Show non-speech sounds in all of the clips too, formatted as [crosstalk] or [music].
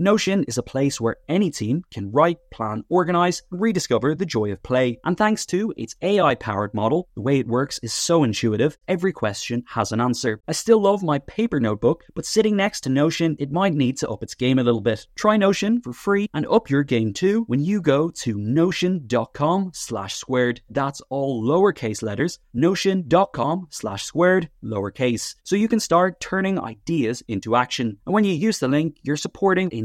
Notion is a place where any team can write, plan, organize, and rediscover the joy of play. And thanks to its AI powered model, the way it works is so intuitive, every question has an answer. I still love my paper notebook, but sitting next to Notion, it might need to up its game a little bit. Try Notion for free and up your game too when you go to notion.com slash squared. That's all lowercase letters, notion.com slash squared, lowercase. So you can start turning ideas into action. And when you use the link, you're supporting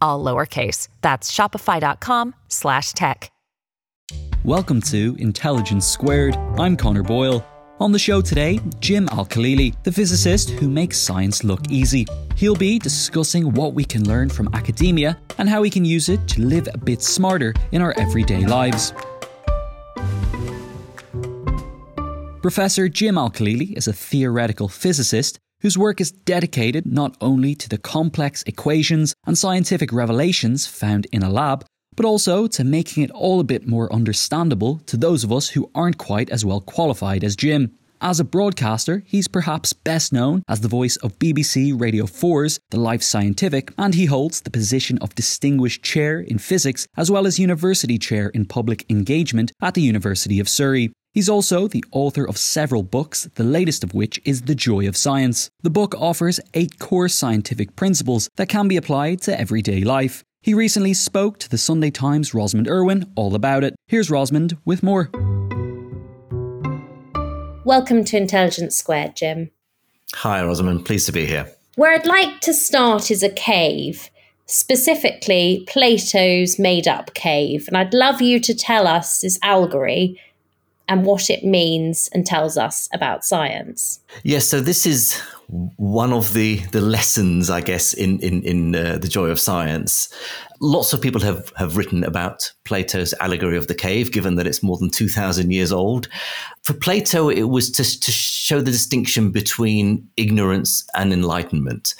all lowercase. That's shopify.com slash tech. Welcome to Intelligence Squared. I'm Connor Boyle. On the show today, Jim Al Khalili, the physicist who makes science look easy. He'll be discussing what we can learn from academia and how we can use it to live a bit smarter in our everyday lives. Professor Jim Al Khalili is a theoretical physicist whose work is dedicated not only to the complex equations and scientific revelations found in a lab, but also to making it all a bit more understandable to those of us who aren't quite as well qualified as Jim. As a broadcaster, he's perhaps best known as the voice of BBC Radio 4's The Life Scientific, and he holds the position of Distinguished Chair in Physics as well as University Chair in Public Engagement at the University of Surrey. He's also the author of several books, the latest of which is The Joy of Science. The book offers eight core scientific principles that can be applied to everyday life. He recently spoke to the Sunday Times' Rosamund Urwin all about it. Here's Rosamund with more. Welcome to Intelligence Squared, Jim. Hi, Rosamund. Pleased to be here. Where I'd like to start is a cave, specifically Plato's made up cave. And I'd love you to tell us this allegory and what it means and tells us about science. Yes, so this is one of the the lessons, I guess, in in in uh, the joy of science. Lots of people have have written about Plato's allegory of the cave, given that it's more than two thousand years old. For Plato, it was to to show the distinction between ignorance and enlightenment.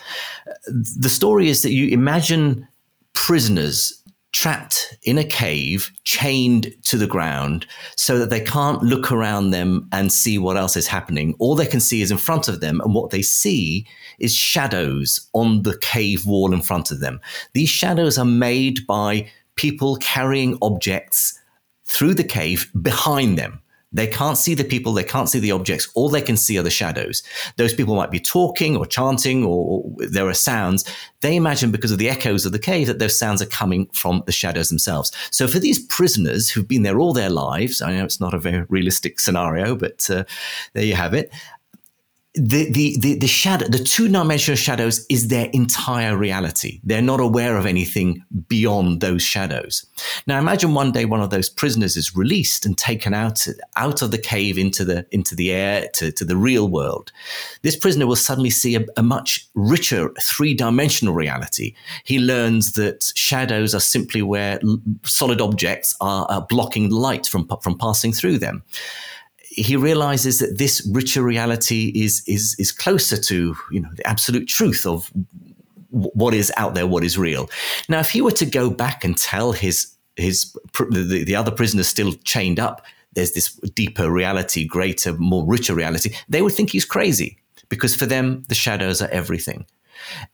The story is that you imagine prisoners trapped in a cave, chained to the ground, so that they can't look around them and see what else is happening. All they can see is in front of them, and what they see is shadows on the cave wall in front of them. These shadows are made by people carrying objects through the cave behind them. They can't see the people, they can't see the objects. All they can see are the shadows. Those people might be talking or chanting, or, or, there are sounds. They imagine because of the echoes of the cave that those sounds are coming from the shadows themselves. So for these prisoners who've been there all their lives, I know it's not a very realistic scenario, but uh, there you have it the, the, the, shadow, the two dimensional shadows is their entire reality. They're not aware of anything beyond those shadows. Now imagine one day one of those prisoners is released and taken out, out of the cave into the, into the air, to, to the real world. This prisoner will suddenly see a, a much richer three dimensional reality. He learns that shadows are simply where solid objects are, are blocking light from, from passing through them he realizes that this richer reality is is is closer to you know the absolute truth of what is out there, what is real. Now, if he were to go back and tell his his the, the other prisoners still chained up, there's this deeper reality, greater, more richer reality. They would think he's crazy because for them the shadows are everything,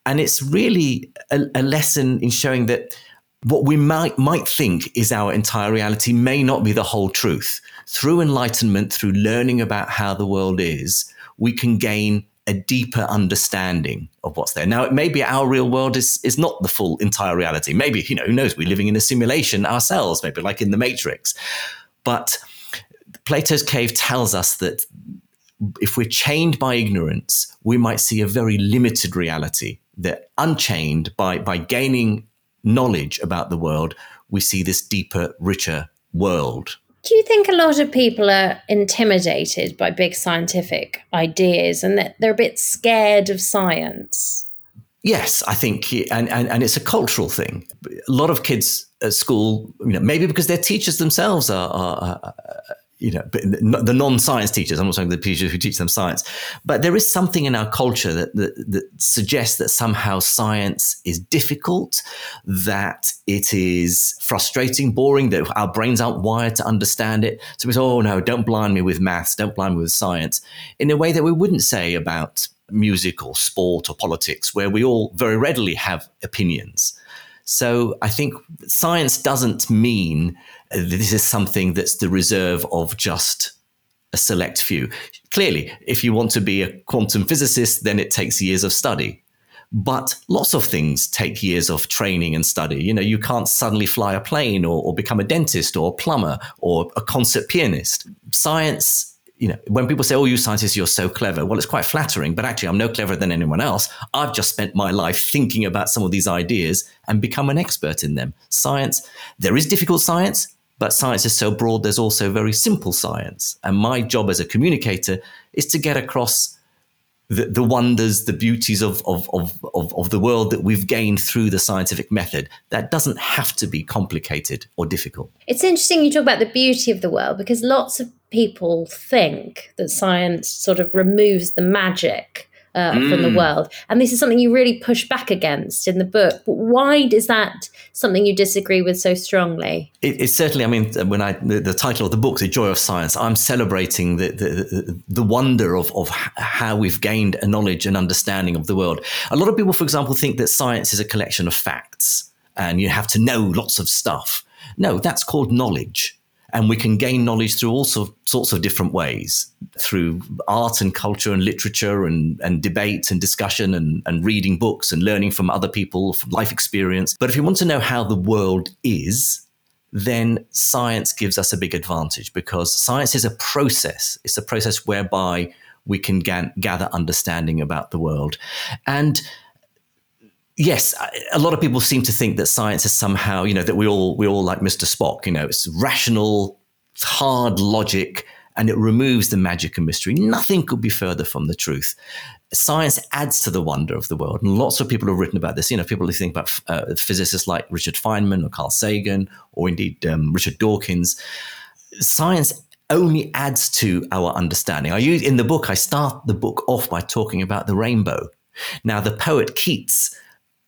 and it's really a, a lesson in showing that what we might might think is our entire reality may not be the whole truth. Through enlightenment, through learning about how the world is, we can gain a deeper understanding of what's there. Now, it may be our real world is is not the full entire reality. Maybe you know who knows we're living in a simulation ourselves, maybe like in the Matrix. But Plato's cave tells us that if we're chained by ignorance, we might see a very limited reality. That unchained by, by gaining knowledge about the world, we see this deeper, richer world. Do you think a lot of people are intimidated by big scientific ideas and that they're a bit scared of science? Yes, I think, and, and, and it's a cultural thing. A lot of kids at school, you know, maybe because their teachers themselves are, are, are you know, the non-science teachers. I'm not saying the teachers who teach them science, but there is something in our culture that, that, that suggests that somehow science is difficult, that it is frustrating, boring, that our brains aren't wired to understand it. So we say, "Oh no, don't blind me with maths, don't blind me with science," in a way that we wouldn't say about music or sport or politics, where we all very readily have opinions. So I think science doesn't mean this is something that's the reserve of just a select few. Clearly, if you want to be a quantum physicist, then it takes years of study. But lots of things take years of training and study. You know, you can't suddenly fly a plane or, or become a dentist or a plumber or a concert pianist. Science you know, when people say, "Oh, you scientists, you're so clever," well, it's quite flattering. But actually, I'm no cleverer than anyone else. I've just spent my life thinking about some of these ideas and become an expert in them. Science, there is difficult science, but science is so broad. There's also very simple science, and my job as a communicator is to get across the, the wonders, the beauties of, of, of, of, of the world that we've gained through the scientific method. That doesn't have to be complicated or difficult. It's interesting you talk about the beauty of the world because lots of people think that science sort of removes the magic uh, mm. from the mm. world. And this is something you really push back against in the book. But why is that something you disagree with so strongly? It, it's certainly, I mean, when I, the, the, title of the book, The Joy of Science, I'm celebrating the, the, the wonder of, of how we've gained a knowledge and understanding of the world. A lot of people, for example, think that science is a collection of facts and you have to know lots of stuff. No, that's called knowledge. And we can gain knowledge through all sorts of different ways through art and culture and literature and, and debate and discussion and, and reading books and learning from other people, from life experience. But if you want to know how the world is, then science gives us a big advantage because science is a process. It's a process whereby we can ga- gather understanding about the world. And yes, a lot of people seem to think that science is somehow, you know, that we all we all like Mr. Spock. You know, it's rational, hard logic, and it removes the magic and mystery. Nothing could be further from the truth. Science adds to the wonder of the world, and lots of people have written about this. You know, people who think about uh, physicists like Richard Feynman or Carl Sagan, or indeed um, Richard Dawkins. Science only adds to our understanding. I use in the book. I start the book off by talking about the rainbow. Now, the poet Keats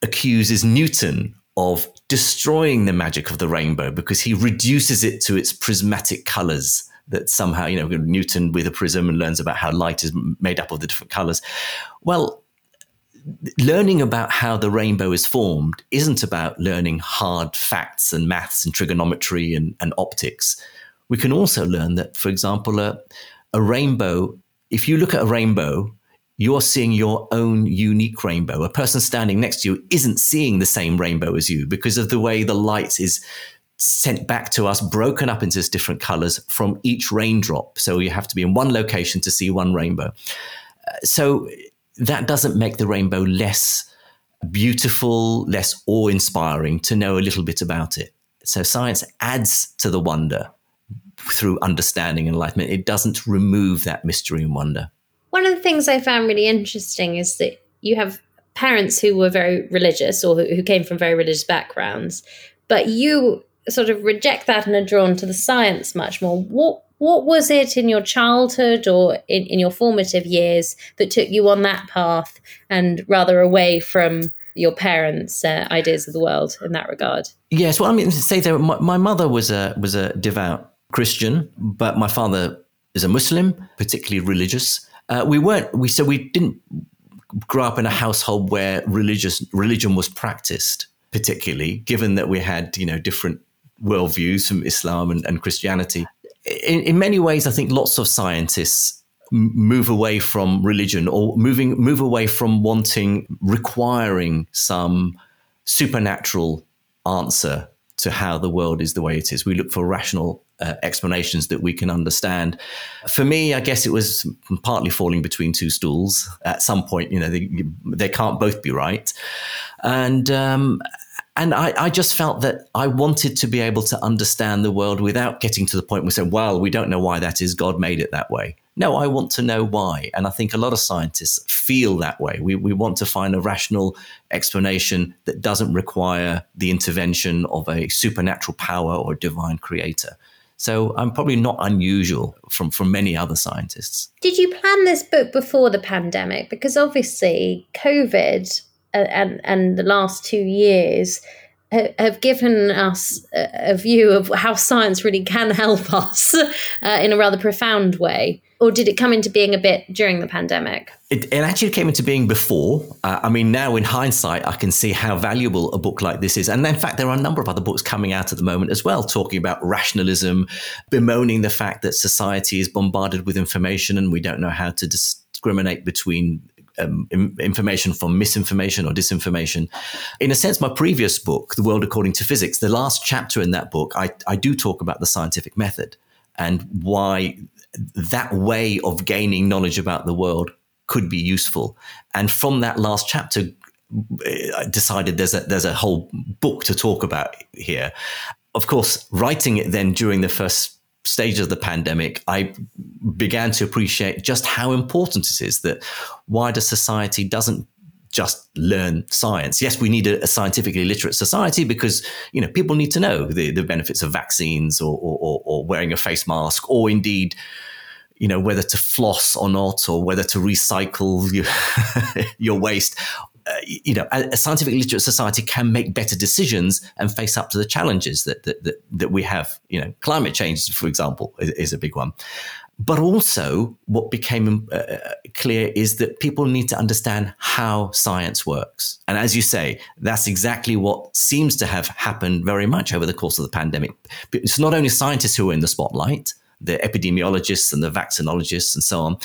accuses Newton of destroying the magic of the rainbow because he reduces it to its prismatic colors that somehow, you know, Newton with a prism and learns about how light is made up of the different colors. Well, learning about how the rainbow is formed isn't about learning hard facts and maths and trigonometry and, and optics. We can also learn that, for example, a, a rainbow, if you look at a rainbow you're seeing your own unique rainbow. A person standing next to you isn't seeing the same rainbow as you because of the way the light is sent back to us, broken up into different colors from each raindrop. So you have to be in one location to see one rainbow. Uh, so that doesn't make the rainbow less beautiful, less awe inspiring to know a little bit about it. So science adds to the wonder through understanding and enlightenment. It doesn't remove that mystery and wonder. One of the things I found really interesting is that you have parents who were very religious or who, came from very religious backgrounds, but you sort of reject that and are drawn to the science much more. What what was it in your childhood or in, in your formative years that took you on that path and rather away from your parents' uh, ideas of the world in that regard? Yes, well, I mean, say that my, my mother was a was a devout Christian, but my father is a Muslim, particularly religious. Uh, we weren't. We so we didn't grow up in a household where religious religion was practiced, particularly given that we had you know different worldviews from Islam and, and Christianity. In, in, many ways, I think lots of scientists move away from religion or moving move away from wanting requiring some supernatural answer to how the world is the way it is. We look for rational uh, explanations that we can understand. For me, I guess it was partly falling between two stools. At some point, you know, they, they can't both be right, and um, and I, I, just felt that I wanted to be able to understand the world without getting to the point where we say, well, we don't know why that is. God made it that way. No, I want to know why. And I think a lot of scientists feel that way. We, we want to find a rational explanation that doesn't require the intervention of a supernatural power or divine creator. So I'm probably not unusual from, from many other scientists. Did you plan this book before the pandemic? Because obviously, COVID uh, and and the last two years have given us a view of how science really can help [laughs] us uh, in a rather profound way. Or did it come into being a bit during the pandemic? It, it actually came into being before. Uh, I mean, now in hindsight, I can see how valuable a book like this is. And in fact, there are a number of other books coming out at the moment as well, talking about rationalism, bemoaning the fact that society is bombarded with information and we don't know how to discriminate between um, information from misinformation or disinformation. In a sense, my previous book, The World According to Physics, the last chapter in that book, I, I do talk about the scientific method and why that way of gaining knowledge about the world could be useful. And from that last chapter, I decided there's a there's a whole book to talk about here. Of course, writing it then during the first stage of the pandemic, I began to appreciate just how important it is that wider society doesn't just learn science. Yes, we need a, a, scientifically literate society because you know people need to know the, the benefits of vaccines or, or, or wearing a face mask, or indeed, you know whether to floss or not, or whether to recycle your, [laughs] your waste, uh, you know, a, a, literate society can make better decisions and face up to the challenges that that, that, that we have. You know, climate change, for example, is, is a big one. But also, what became uh, uh, clear is that people need to understand how science works. And as you say, that's exactly what seems to have happened very much over the course of the pandemic. It's not only scientists who are in the spotlight, the epidemiologists and the vaccinologists and so on,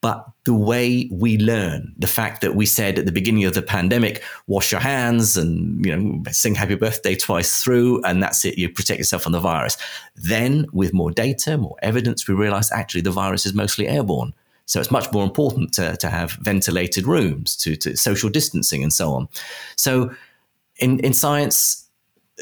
but the way we learn, the fact that we said at the beginning of the pandemic, wash your hands and you know sing happy birthday twice through, and that's it. You protect yourself from the virus. Then, with more data, more evidence, we realized actually the virus is mostly airborne. So it's much more important to, to have ventilated rooms, to, to social distancing, and so on. So in in science,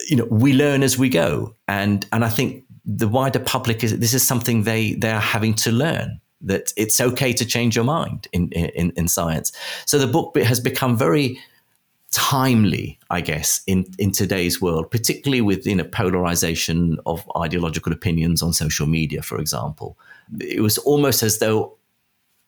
you know, we learn as we go, and and I think the wider public is this is something they they are having to learn that it's okay to change your mind in, in, in science. So the book has become very timely, I guess, in, in today's world, particularly with you know, polarization of ideological opinions on social media, for example. It was almost as though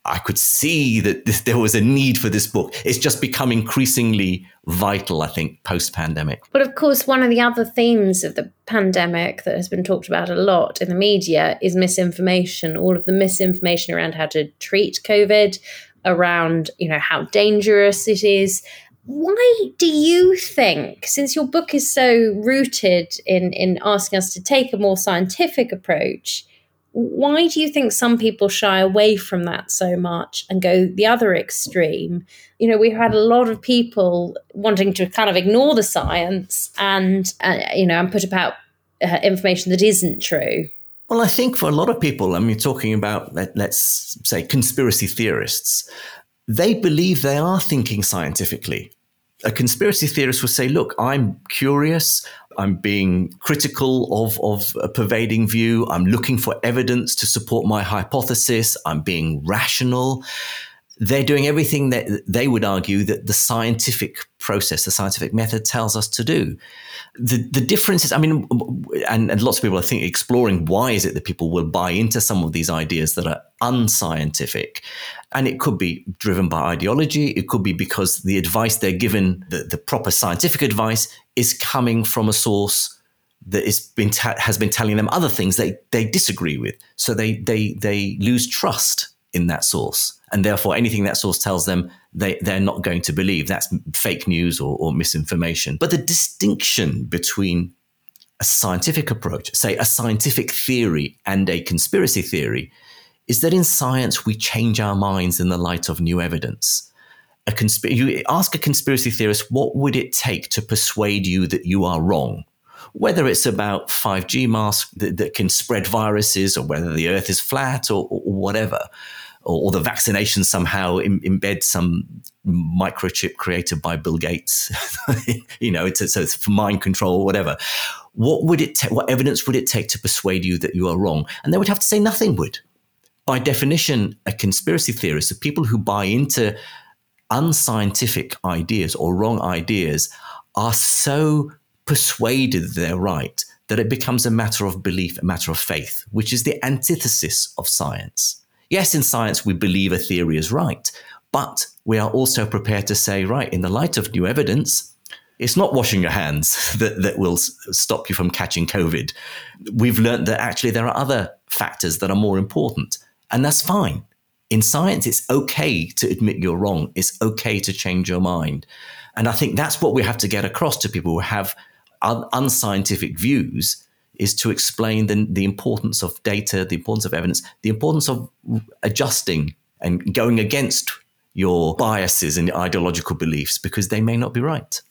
I could see that [laughs] this, there was a need for this book. It's just become increasingly vital, I think, post pandemic. But of course, one of the other themes of the pandemic that has been talked about a lot in the media is misinformation, all of the misinformation around how to treat COVID, around, you know, how dangerous it is. Why do you think, since your book is so rooted in, in asking us to take a more scientific approach, why do you think some people shy away from that so much and go the other extreme? You know, we've had a lot of people wanting to kind of ignore the science and, uh, you know, and put about uh, information that isn't true. Well, I think for a lot of people, I mean, talking about, let, let's say, conspiracy theorists, they believe they are thinking scientifically a conspiracy theorist will say, look, I'm curious. I'm being critical of, of a pervading view. I'm looking for evidence to support my hypothesis. I'm being rational. They're doing everything that they would argue that the scientific process, the scientific method tells us to do. The, the difference is, I mean, and, and lots of people, I think, exploring why is it that people will buy into some of these ideas that are unscientific. And it could be driven by ideology. It could be because the advice they're given, the, the proper scientific advice, is coming from a source that been ta- has been telling them other things they, they disagree with. So they, they, they lose trust in that source. And therefore, anything that source tells them, they, they're not going to believe. That's fake news or, or misinformation. But the distinction between a scientific approach, say a scientific theory and a conspiracy theory, is that in science we change our minds in the light of new evidence. A consp- you ask a conspiracy theorist, what would it take to persuade you that you are wrong? whether it's about 5G masks that, that can spread viruses or whether the earth is flat or, or whatever, or, or, the vaccination somehow Im- embed some microchip created by Bill Gates, [laughs] you know, it's, so it's for mind control whatever. What would it? What evidence would it take to persuade you that you are wrong? And they would have to say nothing would. By definition, a conspiracy theorist, the people who buy into unscientific ideas or wrong ideas, are so persuaded they're right that it becomes a matter of belief, a matter of faith, which is the antithesis of science. Yes, in science, we believe a theory is right, but we are also prepared to say, right, in the light of new evidence, it's not washing your hands [laughs] that, that will stop you from catching COVID. We've learned that actually there are other factors that are more important, and that's fine. In science, it's okay to admit you're wrong. It's okay to change your mind. And I think that's what we have to get across to people who have un- unscientific views is to explain the, the importance of data, the importance of evidence, the importance of adjusting and going against your biases and ideological beliefs because they may not be right.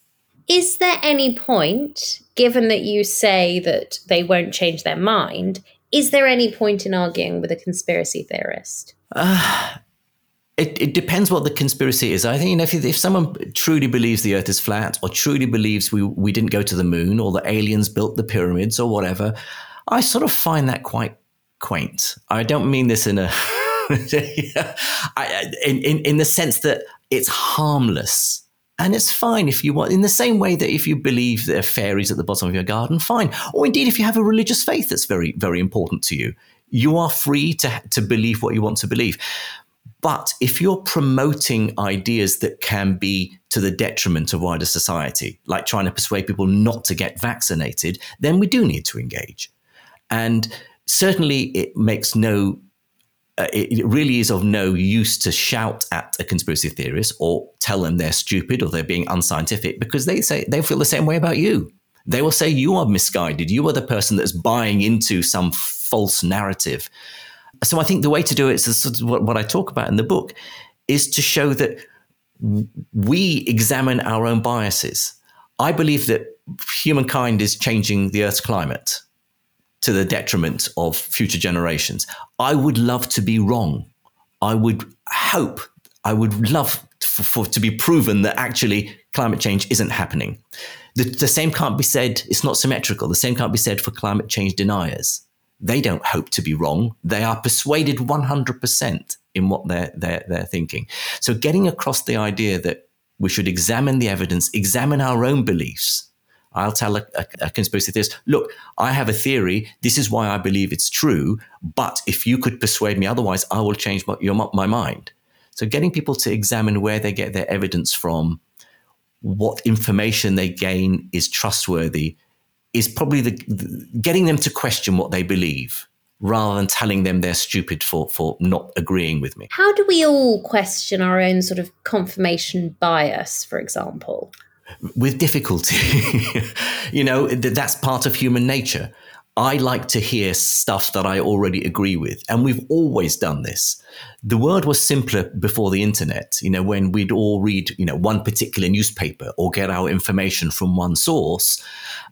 Is there any point, given that you say that they won't change their mind, is there any point in arguing with a conspiracy theorist? Uh, it, it depends what the conspiracy is. I think you know, if, if someone truly believes the Earth is flat, or truly believes we we didn't go to the moon, or the aliens built the pyramids, or whatever, I sort of find that quite quaint. I don't mean this in a [laughs] I, in, in in the sense that it's harmless. And it's fine if you want, in the same way that if you believe there are fairies at the bottom of your garden, fine. Or indeed, if you have a religious faith that's very, very important to you, you are free to, to believe what you want to believe. But if you're promoting ideas that can be to the detriment of wider society, like trying to persuade people not to get vaccinated, then we do need to engage. And certainly it makes no uh, it, really is of no use to shout at a conspiracy theorist or tell them they're stupid or they're being unscientific because they say they feel the same way about you. They will say you are misguided. You are the person that's buying into some false narrative so I think the way to do it is sort of what, what I talk about in the book is to show that we examine our own biases. I believe that humankind is changing the Earth's climate to the detriment of future generations. I would love to be wrong. I would hope, I would love for, for to be proven that actually climate change isn't happening. The, the same can't be said, it's not symmetrical. The same can't be said for climate change deniers they don't hope to be wrong. They are persuaded 100% in what they're, they're, they're thinking. So getting across the idea that we should examine the evidence, examine our own beliefs. I'll tell a, a, a, conspiracy theorist, look, I have a theory. This is why I believe it's true. But if you could persuade me otherwise, I will change my, your, my mind. So getting people to examine where they get their evidence from, what information they gain is trustworthy, is probably the, the, getting them to question what they believe rather than telling them they're stupid for for not agreeing with me. How do we all question our own sort of confirmation bias, for example? With difficulty. [laughs] you know, that's part of human nature. I like to hear stuff that I already agree with. And we've always done this. The world was simpler before the internet, you know, when we'd all read, you know, one particular newspaper or get our information from one source.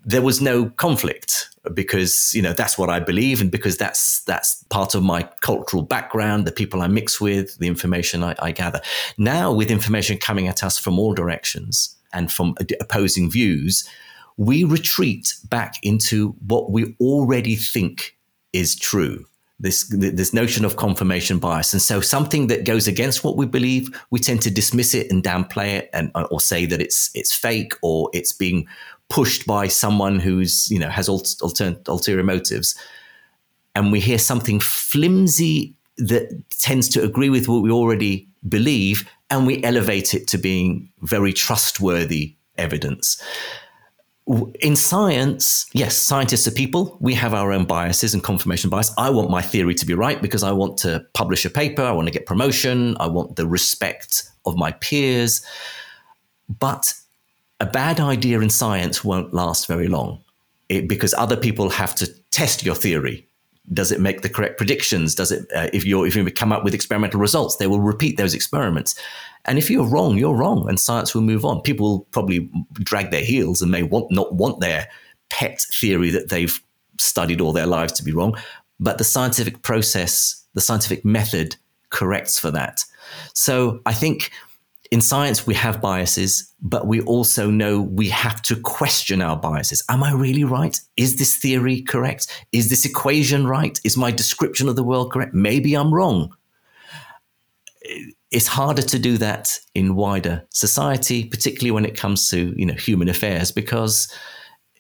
There was no conflict because, you know, that's what I believe and because that's that's part of my cultural background, the people I mix with, the information I, I gather. Now with information coming at us from all directions and from opposing views, we retreat back into what we already think is true. This, this notion of confirmation bias. And so something that goes against what we believe, we tend to dismiss it and downplay it and, uh, or say that it's, it's fake or it's being pushed by someone who's, you know, has alter, ulterior motives. And we hear something flimsy that tends to agree with what we already believe and we elevate it to being very trustworthy evidence in science, yes, scientists are people. We have our own biases and confirmation bias. I want my theory to be right because I want to publish a paper, I want to get promotion, I want the respect of my peers. But a bad idea in science won't last very long it, because other people have to test your theory. Does it make the correct predictions? Does it, uh, if you if you come up with experimental results, they will repeat those experiments. And if you're wrong, you're wrong, and science will move on. People will probably drag their heels and may want not want their pet theory that they've studied all their lives to be wrong. But the scientific process, the scientific method corrects for that. So I think in science, we have biases, but we also know we have to question our biases. Am I really right? Is this theory correct? Is this equation right? Is my description of the world correct? Maybe I'm wrong. It's harder to do that in wider society, particularly when it comes to you know human affairs, because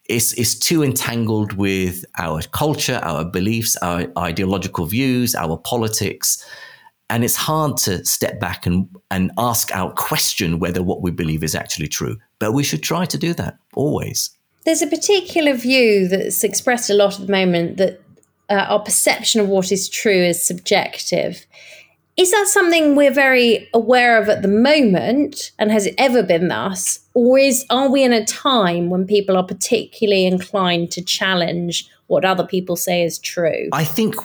it's, it's too entangled with our culture, our beliefs, our ideological views, our politics and it's hard to step back and, and ask out question whether what we believe is actually true. But we should try to do that always. There's a particular view that's expressed a lot at the moment that uh, our perception of what is true is subjective. Is that something we're very aware of at the moment, and has it ever been thus, or is are we in a time when people are particularly inclined to challenge what other people say is true? I think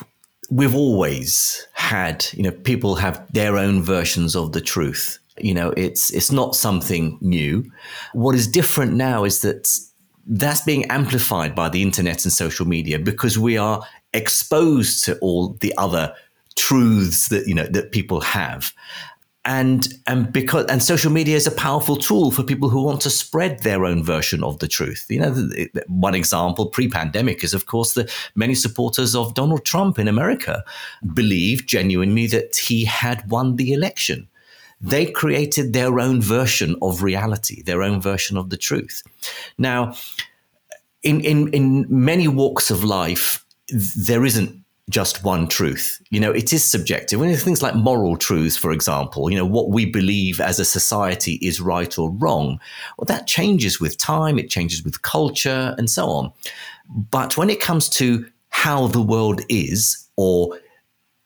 we've always had, you know, people have their own versions of the truth. You know, it's it's not something new. What is different now is that that's being amplified by the internet and social media because we are exposed to all the other truths that you know that people have and and because and social media is a powerful tool for people who want to spread their own version of the truth. You know, one example pre-pandemic is, of course, the many supporters of Donald Trump in America believed genuinely that he had won the election. They created their own version of reality, their own version of the truth. Now, in in in many walks of life, there isn't just one truth. You know, it is subjective. When things like moral truths, for example, you know, what we believe as a society is right or wrong, well, that changes with time, it changes with culture, and so on. But when it comes to how the world is, or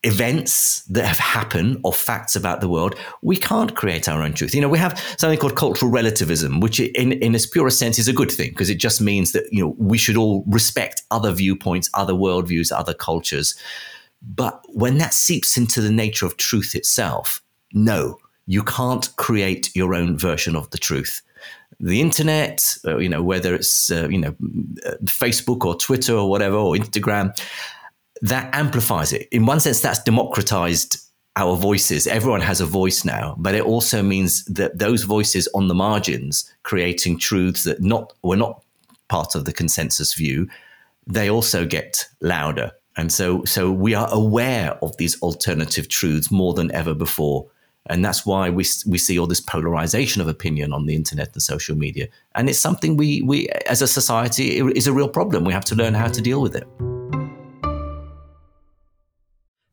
events that have happened or facts about the world, we can't create our own truth. You know, we have something called cultural relativism, which in, in its purest sense is a good thing because it just means that, you know, we should all respect other viewpoints, other worldviews, other cultures. But when that seeps into the nature of truth itself, no, you can't create your own version of the truth. The internet, uh, you know, whether it's, uh, you know, uh, Facebook or Twitter or whatever, or Instagram, that amplifies it. In one sense, that's democratized our voices. Everyone has a voice now, but it also means that those voices on the margins, creating truths that not were not part of the consensus view, they also get louder. And so, so we are aware of these alternative truths more than ever before. And that's why we, we see all this polarization of opinion on the internet and social media. And it's something we, we as a society, is a real problem. We have to learn how to deal with it.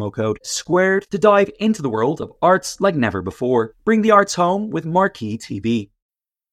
promo code SQUARED to dive into the world of arts like never before. Bring the arts home with Marquee TV.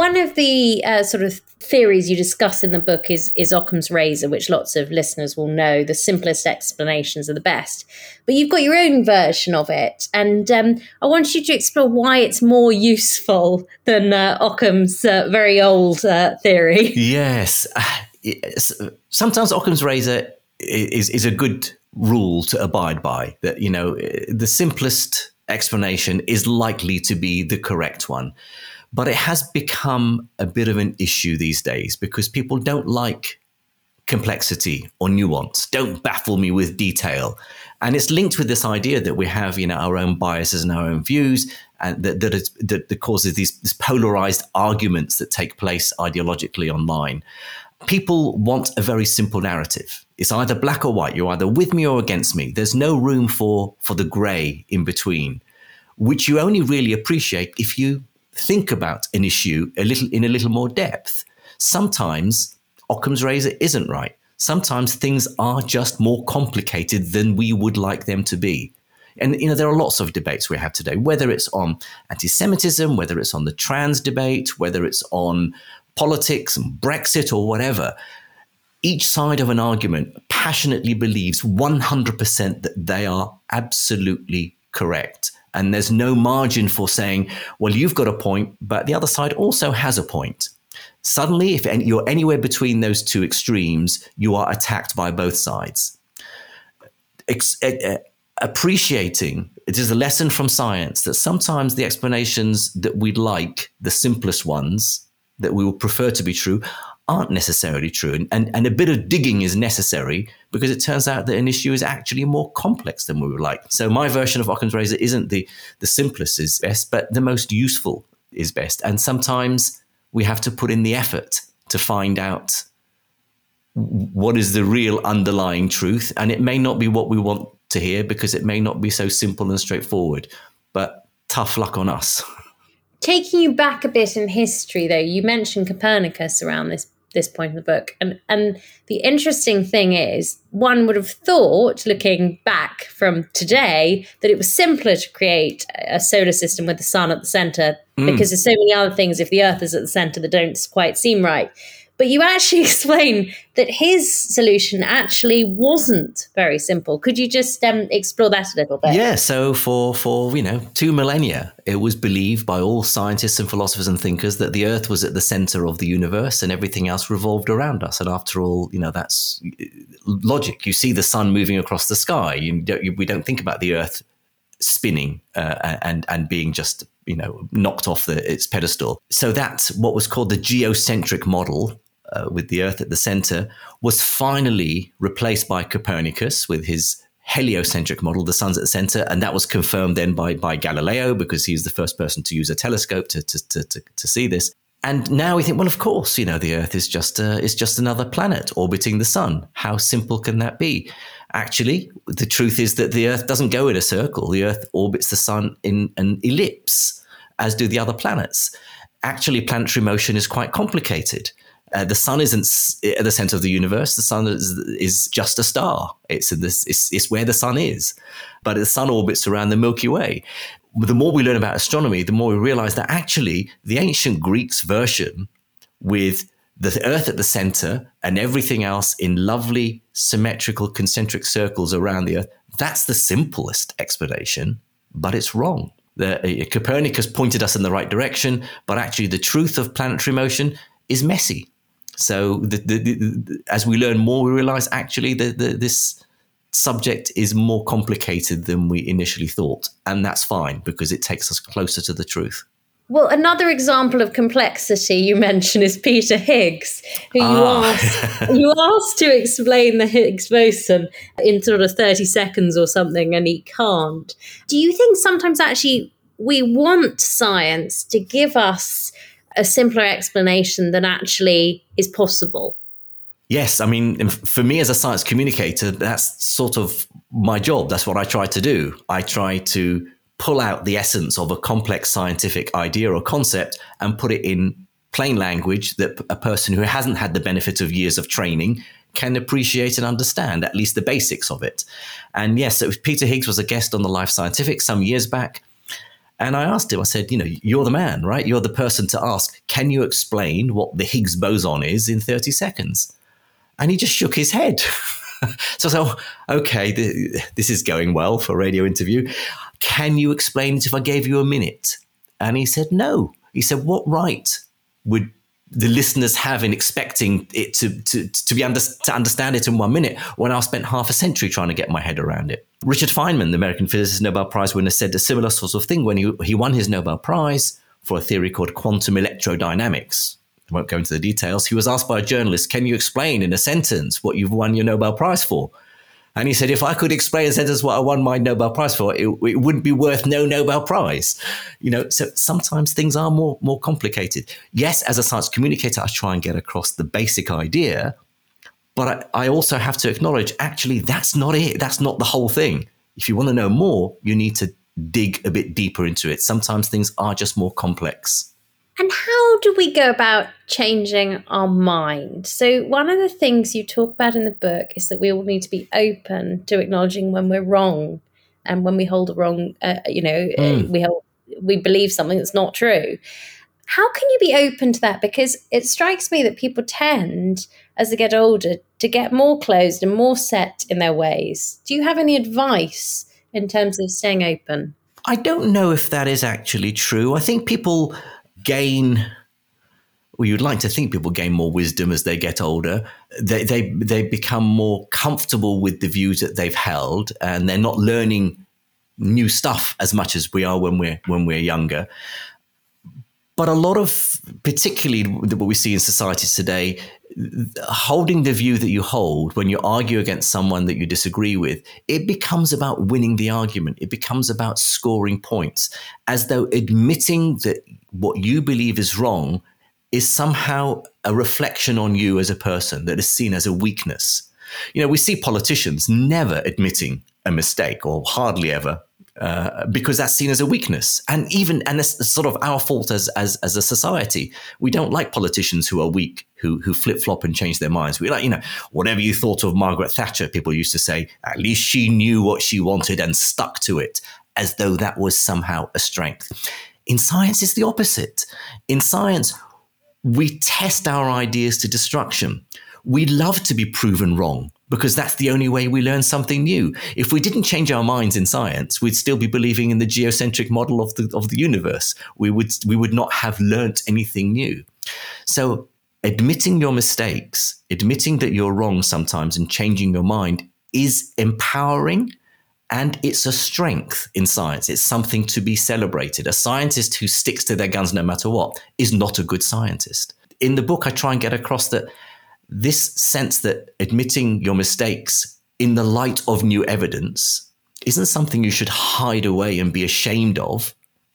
One of the uh, sort of theories you discuss in the book is, is Occam's razor, which lots of listeners will know. The simplest explanations are the best. But you've got your own version of it. And um, I want you to explore why it's more useful than uh, Occam's uh, very old uh, theory. [laughs] Yes. Sometimes Occam's razor is, is a good rule to abide by, that, you know, the simplest explanation is likely to be the correct one. But it has become a bit of an issue these days because people don't like complexity or nuance. Don't baffle me with detail. And it's linked with this idea that we have, you know, our own biases and our own views, and that that, that, causes these, these polarized arguments that take place ideologically online. People want a very simple narrative. It's either black or white. You're either with me or against me. There's no room for for the grey in between, which you only really appreciate if you think about an issue a little in a little more depth. Sometimes Occam's razor isn't right. Sometimes things are just more complicated than we would like them to be. And you know there are lots of debates we have today, whether it's on anti-Semitism, whether it's on the trans debate, whether it's on politics and Brexit or whatever. Each side of an argument passionately believes 100% that they are absolutely correct. And there's no margin for saying, well, you've got a point, but the other side also has a point. Suddenly, if you're anywhere between those two extremes, you are attacked by both sides. Ex- appreciating it is a lesson from science that sometimes the explanations that we like, the simplest ones that we would prefer to be true, aren't necessarily true. And, and, and, a bit of digging is necessary because it turns out that an issue is actually more complex than we would like. So my version of Occam's razor isn't the, the simplest is best, but the most useful is best. And sometimes we have to put in the effort to find out what is the real underlying truth. And it may not be what we want to hear because it may not be so simple and straightforward, but tough luck on us. Taking you back a bit in history, though, you mentioned Copernicus around this this point in the book. And and the interesting thing is, one would have thought, looking back from today, that it was simpler to create a solar system with the sun at the center mm. because there's so many other things if the Earth is at the center that don't quite seem right. But you actually [laughs] explain that his solution actually wasn't very simple. Could you just um, explore that a little bit? Yeah. So for for you know two millennia, it was believed by all scientists and philosophers and thinkers that the Earth was at the center of the universe and everything else revolved around us. And after all, you know that's logic. You see the sun moving across the sky. You don't, you, we don't think about the Earth spinning uh, and and being just you know knocked off the, its pedestal. So that's what was called the geocentric model uh, with the Earth at the center, was finally replaced by Copernicus with his heliocentric model, the sun's at the center, and that was confirmed then by, by Galileo because he was the first person to use a telescope to, to, to, to, to see this. And now we think, well, of course, you know, the Earth is just a, is just another planet orbiting the sun. How simple can that be? Actually, the truth is that the Earth doesn't go in a circle. The Earth orbits the sun in an ellipse, as do the other planets. Actually, planetary motion is quite complicated. Uh, the sun isn't at the center of the universe. The sun is, is just a star. It's, this, it's, it's where the sun is. But the sun orbits around the Milky Way. The more we learn about astronomy, the more we realize that actually the ancient Greeks version with the Earth at the center and everything else in lovely symmetrical concentric circles around the Earth, that's the simplest explanation, but it's wrong. The, uh, Copernicus pointed us in the right direction, but actually the truth of planetary motion is messy. So the, the, the, as we learn more, we realize actually that this subject is more complicated than we initially thought. And that's fine because it takes us closer to the truth. Well, another example of complexity you mention is Peter Higgs, who you Ah. asked [laughs] you asked to explain the Higgs boson in sort of 30 seconds or something, and he can't. Do you think sometimes actually we want science to give us a simpler explanation than actually is possible? Yes, I mean, for me as a science communicator, that's sort of my job. That's what I try to do. I try to pull out the essence of a complex scientific idea or concept and put it in plain language that a person who hasn't had the benefit of years of training can appreciate and understand at least the basics of it. And yes, Peter Higgs was a guest on the Life Scientific some years back. And I asked him, I said, you know, you're the man, right? You're the person to ask, can you explain what the Higgs boson is in 30 seconds? And he just shook his head. [laughs] so I said, oh, okay, th- this is going well for a radio interview. Can you explain it if I gave you a minute? And he said, no. He said, what right would the listeners have in expecting it to, to, to be under, to understand it in one minute when I spent half a century trying to get my head around it. Richard Feynman, the American physicist Nobel Prize winner, said a similar sort of thing when he, he won his Nobel Prize for a theory called quantum electrodynamics. I won't go into the details. He was asked by a journalist, Can you explain in a sentence what you've won your Nobel Prize for? And he said, if I could explain in a sentence what I won my Nobel Prize for, it, it, wouldn't be worth no Nobel Prize. You know, so sometimes things are more, more complicated. Yes, as a science communicator, I try and get across the basic idea, but I, I also have to acknowledge actually that's not it. That's not the whole thing. If you want to know more, you need to dig a bit deeper into it. Sometimes things are just more complex. And how do we go about changing our mind? So, one of the things you talk about in the book is that we all need to be open to acknowledging when we're wrong and when we hold a wrong, uh, you know, uh, we hold, we believe something that's not true. How can you be open to that? Because it strikes me that people tend, as they get older, to get more closed and more set in their ways. Do you have any advice in terms of staying open? I don't know if that is actually true. I think people gain well, you'd like to think people gain more wisdom as they get older. They, they, they become more comfortable with the views that they've held, and they're not learning new stuff as much as we are when we're when we're younger. But a lot of, particularly what we see in societies today, holding the view that you hold when you argue against someone that you disagree with, it becomes about winning the argument. It becomes about scoring points, as though admitting that what you believe is wrong is somehow a reflection on you as a person that is seen as a weakness. You know, we see politicians never admitting a mistake or hardly ever. Uh, because that's seen as a weakness, and even and it's sort of our fault as as as a society. We don't like politicians who are weak, who who flip flop and change their minds. We like, you know, whatever you thought of Margaret Thatcher, people used to say, at least she knew what she wanted and stuck to it, as though that was somehow a strength. In science, it's the opposite. In science, we test our ideas to destruction. We love to be proven wrong because that's the only way we learn something new. If we didn't change our minds in science, we'd still be believing in the geocentric model of the of the universe. We would we would not have learnt anything new. So admitting your mistakes, admitting that you're wrong sometimes and changing your mind is empowering and it's a strength in science. It's something to be celebrated. A scientist who sticks to their guns no matter what is not a good scientist. In the book, I try and get across that this sense that admitting your mistakes in the light of new evidence isn't something you should hide away and be ashamed of.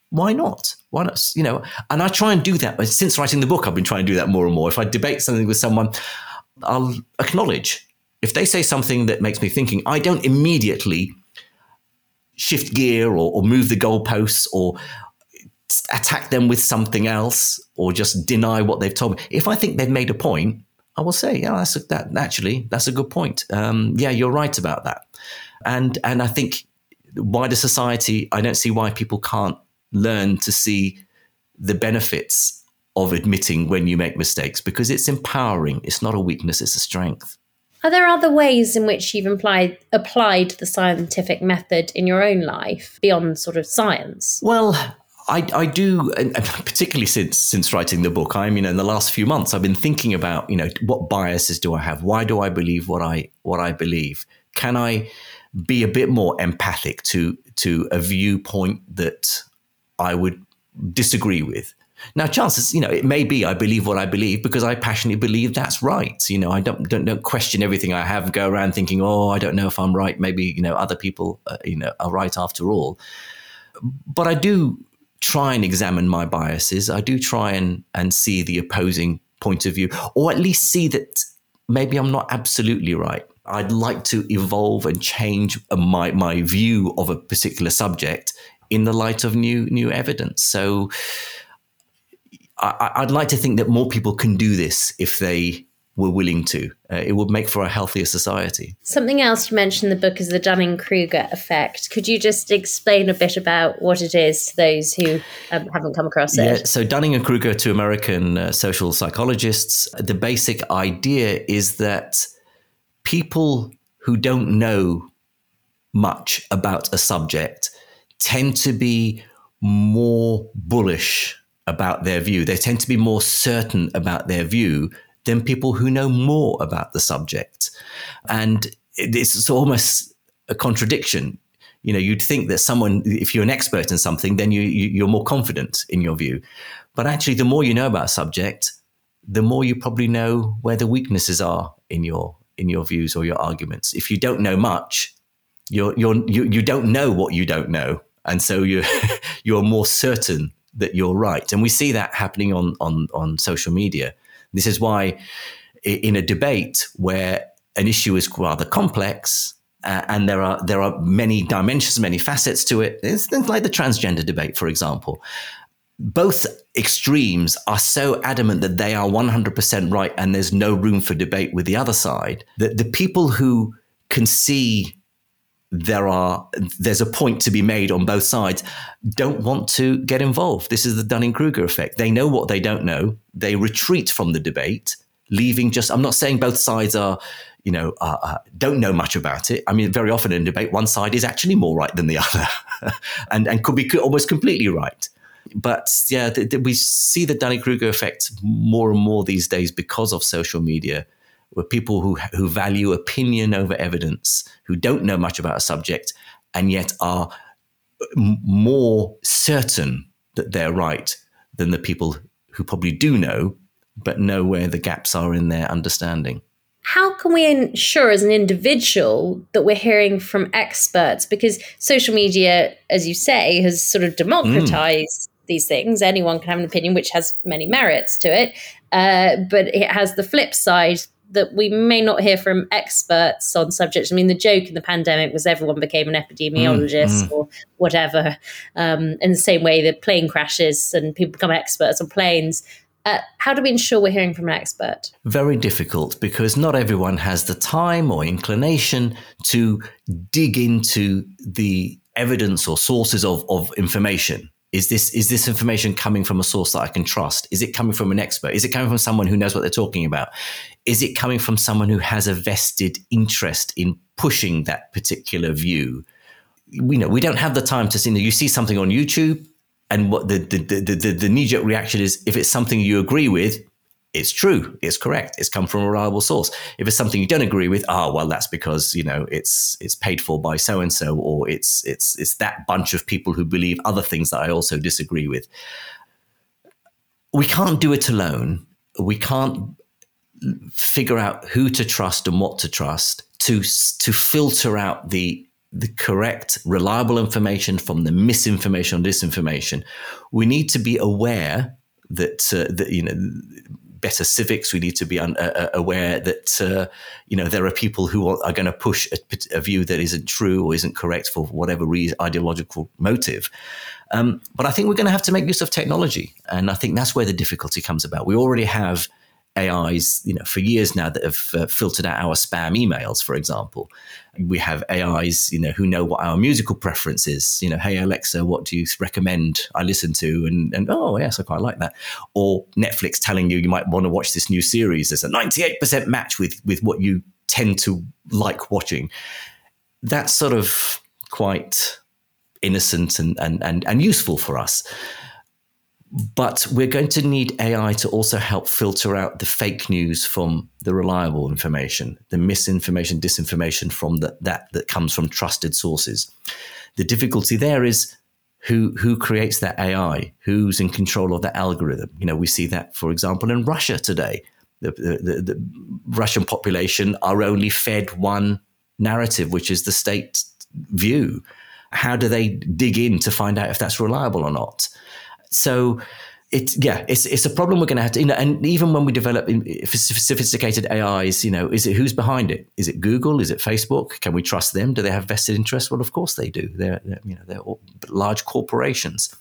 Why not? Why not? You know, and I try and do that. Since writing the book, I've been trying to do that more and more. If I debate something with someone, I'll acknowledge. If they say something that makes me thinking, I don't immediately shift gear or, or move the goalposts or attack them with something else or just deny what they've told me. If I think they've made a point, I will say, yeah, that's a, that actually that's a good point. Um, yeah, you're right about that. And and I think wider society, I don't see why people can't learn to see the benefits of admitting when you make mistakes because it's empowering. It's not a weakness; it's a strength. Are there other ways in which you've implied, applied the scientific method in your own life beyond sort of science? Well, I, I do, particularly since since writing the book. I mean, in the last few months, I've been thinking about, you know, what biases do I have? Why do I believe what I what I believe? Can I be a bit more empathic to to a viewpoint that I would disagree with. Now, chances, you know, it may be I believe what I believe because I passionately believe that's right. You know, I don't don't, don't question everything I have. Go around thinking, oh, I don't know if I'm right. Maybe you know other people, uh, you know, are right after all. But I do try and examine my biases. I do try and and see the opposing point of view, or at least see that maybe I'm not absolutely right. I'd like to evolve and change my my view of a particular subject in the light of new new evidence. So I, would like to think that more people can do this if they were willing to. Uh, it would make for a healthier society. Something else you mentioned in the book is the Dunning Kruger effect. Could you just explain a bit about what it is to those who um, haven't come across it? Yeah, so Dunning and Kruger, two American uh, social psychologists, the basic idea is that people who don't know much about a subject tend to be more bullish about their view. They tend to be more certain about their view than people who know more about the subject. And it's almost a contradiction. You know, you'd think that someone, if you're an expert in something, then you, you, are more confident in your view. But actually, the more you know about a subject, the more you probably know where the weaknesses are in your in your views or your arguments. If you don't know much, you're, you're, you you don't know what you don't know, and so you [laughs] you're more certain that you're right. And we see that happening on, on, on social media. This is why, in a debate where an issue is rather complex, uh, and there are there are many dimensions, many facets to it. It's like the transgender debate, for example. Both extremes are so adamant that they are 100% right and there's no room for debate with the other side that the people who can see there are there's a point to be made on both sides. Don't want to get involved. This is the dunning-kruger effect. They know what they don't know. They retreat from the debate leaving just i'm not saying both sides are you know uh, uh, don't know much about it. I mean very often in debate one side is actually more right than the [laughs] other and and could be almost completely right. But yeah th- th- we see the dunning-kruger effect more and more these days because of social media were people who, who value opinion over evidence, who don't know much about a subject, and yet are m- more certain that they're right than the people who probably do know, but know where the gaps are in their understanding. How can we ensure as an individual that we're hearing from experts? Because social media, as you say, has sort of democratized. Mm these things. Anyone can have an opinion, which has many merits to it. Uh, but it has the flip side that we may not hear from experts on subjects. I mean, the joke in the pandemic was everyone became an epidemiologist mm, mm. or whatever. Um, in the same way that plane crashes and people become experts on planes. Uh, how do we ensure we're hearing from an expert? Very difficult because not everyone has the time or inclination to dig into the evidence or sources of, of information. Is this is this information coming from a source that I can trust? Is it coming from an expert? Is it coming from someone who knows what they're talking about? Is it coming from someone who has a vested interest in pushing that particular view? We know we don't have the time to see. You see something on YouTube, and what the the the, the, the knee jerk reaction is if it's something you agree with, it's true, it's correct, it's come from a reliable source. If it's something you don't agree with, ah, oh, well, that's because you know it's it's paid for by so and so, or it's it's it's that bunch of people who believe other things that I also disagree with. We can't do it alone. We can't figure out who to trust and what to trust to to filter out the the correct, reliable information from the misinformation or disinformation. We need to be aware that uh, that you know better civics. We need to be un, uh, uh, aware that uh, you know there are people who are, are going to push a, a, view that isn't true or isn't correct for whatever reason, ideological motive. Um, but I think we're going to have to make use of technology, and I think that's where the difficulty comes about. We already have AIs, you know, for years now that have uh, filtered out our spam emails, for example. We have AIs, you know, who know what our musical preference is. You know, hey Alexa, what do you recommend I listen to? And and oh yes, I quite like that. Or Netflix telling you you might want to watch this new series. There's a 98% match with with what you tend to like watching. That's sort of quite innocent and and and, and useful for us. But we're going to need AI to also help filter out the fake news from the reliable information, the misinformation, disinformation from the, that that comes from trusted sources. The difficulty there is who who creates that AI, who's in control of that algorithm. You know, we see that, for example, in Russia today. The, the, the Russian population are only fed one narrative, which is the state view. How do they dig in to find out if that's reliable or not? So it's yeah, it's it's a problem we're going to have to. You know, and even when we develop sophisticated AIs, you know, is it who's behind it? Is it Google? Is it Facebook? Can we trust them? Do they have vested interest? Well, of course they do. They're, they're you know they're large corporations,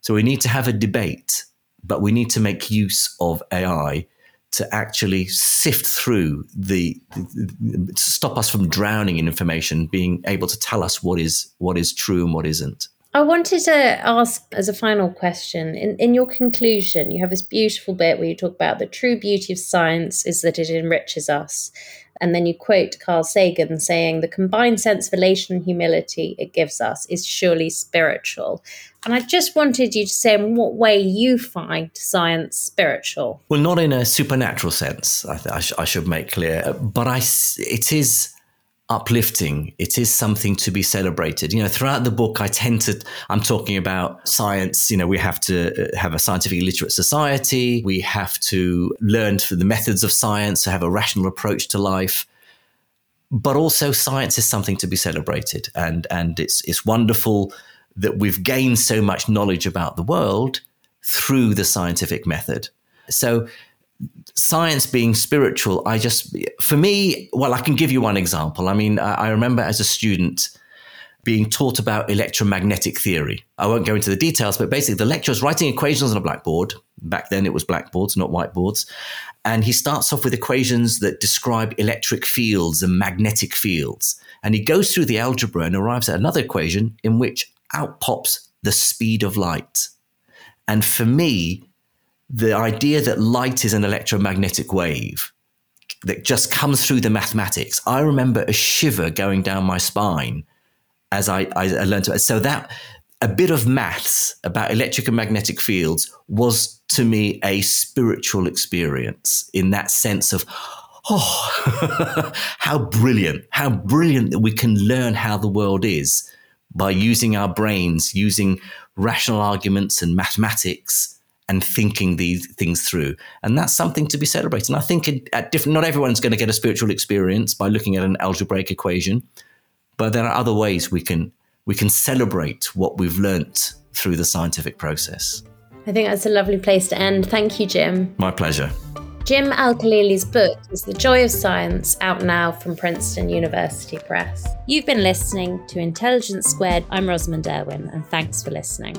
so we need to have a debate, but we need to make use of AI to actually sift through the, the, stop us from drowning in information, being able to tell us what is what is true and what isn't. I wanted to ask as a final question in, in your conclusion, you have this beautiful bit where you talk about the true beauty of science is that it enriches us. And then you quote Carl Sagan saying, the combined sense of elation and humility it gives us is surely spiritual. And I just wanted you to say in what way you find science spiritual. Well, not in a supernatural sense, I, th- I, sh- I should make clear, but I, it is uplifting. It is something to be celebrated. You know, throughout the book, I tend to, I'm talking about science. You know, we have to uh, have a scientifically literate society. We have to learn for the methods of science, to have a rational approach to life. But also, science is something to be celebrated, and and it's it's wonderful that we've gained so much knowledge about the world through the scientific method. So science being spiritual, I just, for me, well, I can give you one example. I mean, I, I remember as a student being taught about electromagnetic theory. I won't go into the details, but basically, the lecturer is writing equations on a blackboard. Back then, it was blackboards, not whiteboards. And he starts off with equations that describe electric fields and magnetic fields. And he goes through the algebra and arrives at another equation in which out pops the speed of light. And for me, the idea that light is an electromagnetic wave that just comes through the mathematics. I remember a shiver going down my spine as I, I learned to. So that a bit of maths about electric and magnetic fields was to me a spiritual experience in that sense of, oh, [laughs] how brilliant, how brilliant that we can learn how the world is by using our brains, using rational arguments and mathematics and thinking these things through. And that's something to be celebrated. And I think at different, not everyone's going to get a spiritual experience by looking at an algebraic equation, but there are other ways we can we can celebrate what we've learnt through the scientific process. I think that's a lovely place to end. Thank you, Jim. My pleasure. Jim Al Khalili's book is The Joy of Science, out now from Princeton University Press. You've been listening to Intelligence Squared. I'm Rosamund Urwin, and thanks for listening.